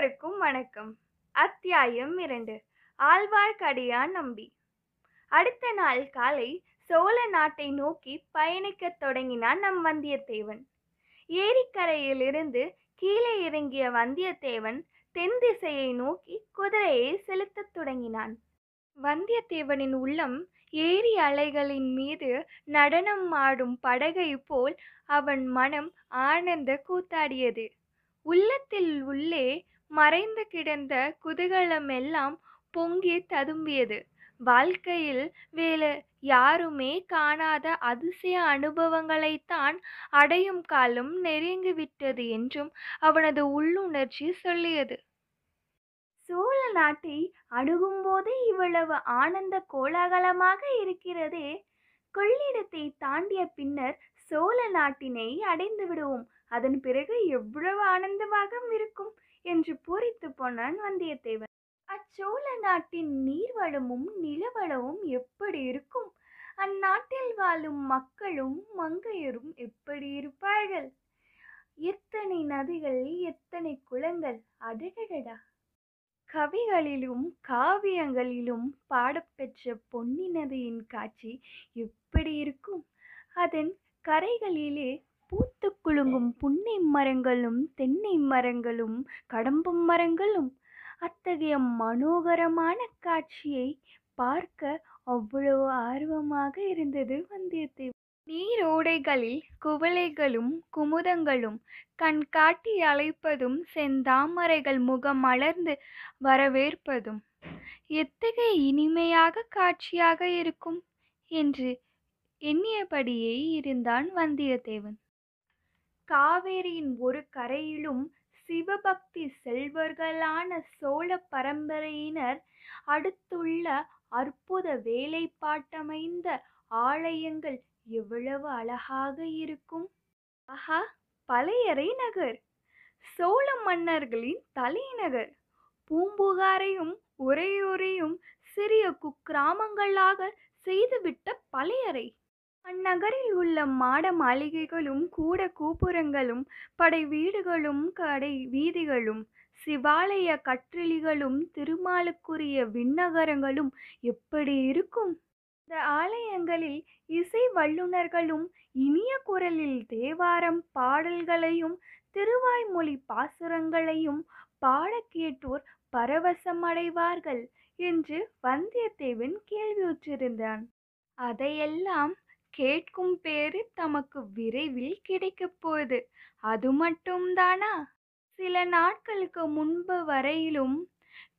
அனைவருக்கும் வணக்கம். அத்தியாயம் இரண்டு. ஆழ்வார்க்கடியான் நம்பி. அடுத்த நாள் காலை சோழ நாட்டை நோக்கி பயணிக்கத் தொடங்கினான் நம் வந்தியத்தேவன். ஏரிக்கரையிலிருந்து கீழே இறங்கிய வந்தியத்தேவன் தென் திசையை நோக்கி குதிரையை செலுத்தத் தொடங்கினான். வந்தியத்தேவனின் உள்ளம் ஏரி அலைகளின் மீது நடனம் ஆடும் படகை போல் அவன் மனம் ஆனந்த கூத்தாடியது. உள்ளத்தில் உள்ளே மறைந்து கிடந்த குதூகலமெல்லாம் பொங்கி ததும்பியது. வாழ்க்கையில் வேறு யாருமே காணாத அதிசய அனுபவங்களைத்தான் அடையும் காலம் நெருங்கிவிட்டது என்றும் அவனது உள்ளுணர்ச்சி சொல்லியது. சோழ நாட்டை அணுகும்போது இவ்வளவு ஆனந்த கோலாகலமாக இருக்கிறதே. கொள்ளிடத்தை தாண்டிய பின்னர் சோழ நாட்டினை அடைந்து விடுவோம் அதன் பிறகு எவ்வளவு ஆனந்தமாக இருக்கும். என்று பூரித்து போனான் வந்தியத்தேவன். அச்சோழ நாட்டின் நீர்வளமும் நிலவளமும் எப்படி இருக்கும்? அந்நாட்டில் வாழும் மக்களும் மங்கையரும் எப்படி இருப்பார்கள்? எத்தனை நதிகள் எத்தனை குளங்கள்? அடடடடா! கவிகளிலும் காவியங்களிலும் பாடப்பெற்ற பொன்னி நதியின் காட்சி எப்படி இருக்கும்? அதன் கரைகளிலே பூத்து குலுங்கும் புன்னை மரங்களும் தென்னை மரங்களும் கடம்பம் மரங்களும். அத்தகைய மனோகரமான காட்சியை பார்க்க அவ்வளவு ஆர்வமாக இருந்தது வந்தியத்தேவன். நீரோடைகளில் குவளைகளும் குமுதங்களும் கண் காட்டி அழைப்பதும் செந்தாமரைகள் முகம் மலர்ந்து வரவேற்பதும். எத்தகைய இனிமையாக காட்சியாக இருக்கும் என்று எண்ணியபடியே இருந்தான் வந்தியத்தேவன். காவேரியின் ஒரு கரையிலும் சிவபக்தி செல்வர்களான சோழ பரம்பரையினர் அடுத்துள்ள அற்புத வேலைப்பாட்டமைந்த ஆலயங்கள் எவ்வளவு அழகாக இருக்கும். ஆஹா பழையறை நகர் சோழ மன்னர்களின் தலைநகர். பூம்புகாரையும் உறையூரையும் சிறிய குக்கிராமங்களாக செய்துவிட்ட பழையறை. அந்நகரில் உள்ள மாட மாளிகைகளும் கூட கோபுரங்களும் படை வீடுகளும் கடை வீதிகளும் சிவாலய கற்றளிகளும் திருமாலுக்குரிய விண்ணகரங்களும் எப்படி இருக்கும்? இந்த ஆலயங்களில் இசை வல்லுநர்களும் இனிய குரலில் தேவாரம் பாடல்களையும் திருவாய்மொழி பாசுரங்களையும் பாட கேட்டோர் பரவசமடைவார்கள் என்று வந்தியத்தேவன் கேள்வியுற்றிருந்தான் அதையெல்லாம் கேட்கும் பேறு தமக்கு விரைவில் கிடைக்கப் போகுது. அது மட்டும்தானா? சில நாட்களுக்கு முன்பு வரையிலும்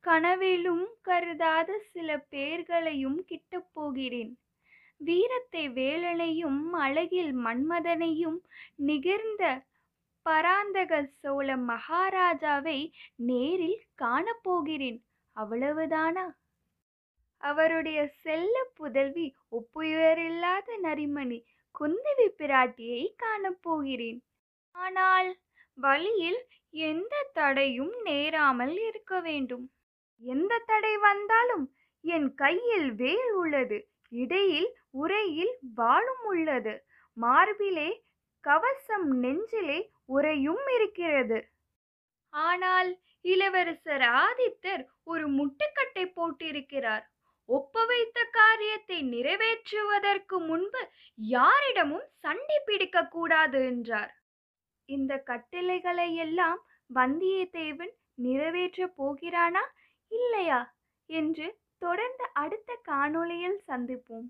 கனவிலும் கருதாத சில பேர்களையும் கிட்டப் போகிறேன். வீரத்தை வேலனையும் அழகில் மன்மதனையும் நிகர்ந்த பராந்தக சோழ மகாராஜாவை நேரில் காணப்போகிறேன் அவ்வளவுதானா? அவருடைய செல்ல புதல்வி ஒப்புயரில்லாத நரிமணி குந்தவி பிராட்டியை காணப்போகிறேன் ஆனால் வழியில் எந்த தடையும் நேராமல் இருக்க வேண்டும். எந்த தடை வந்தாலும் என் கையில் வேல் உள்ளது இடையில் உரையில் வாளும் உள்ளது. மார்பிலே கவசம் நெஞ்சிலே உரையும் இருக்கிறது. ஆனால் இளவரசர் ஆதித்தர் ஒரு முட்டுக்கட்டை போட்டிருக்கிறார். ஒப்புவைத்த காரியத்தை நிறைவேற்றுவதற்கு முன்பு யாரிடமும் சண்டை பிடிக்க கூடாது என்றார். இந்த கட்டளைகளை எல்லாம் வந்தியத்தேவன் நிறைவேற்ற போகிறானா இல்லையா என்று தொடர்ந்து அடுத்த காணொளியில் சந்திப்போம்.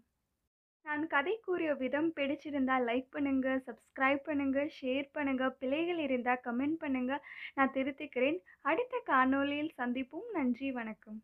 நான் கதை கூறிய விதம் பிடிச்சிருந்தால் லைக் பண்ணுங்க சப்ஸ்கிரைப் பண்ணுங்க ஷேர் பண்ணுங்க பிழைகள் இருந்தால் கமெண்ட் பண்ணுங்க. நான் திருத்திக்கிறேன் அடுத்த காணொளியில் சந்திப்போம். நன்றி வணக்கம்.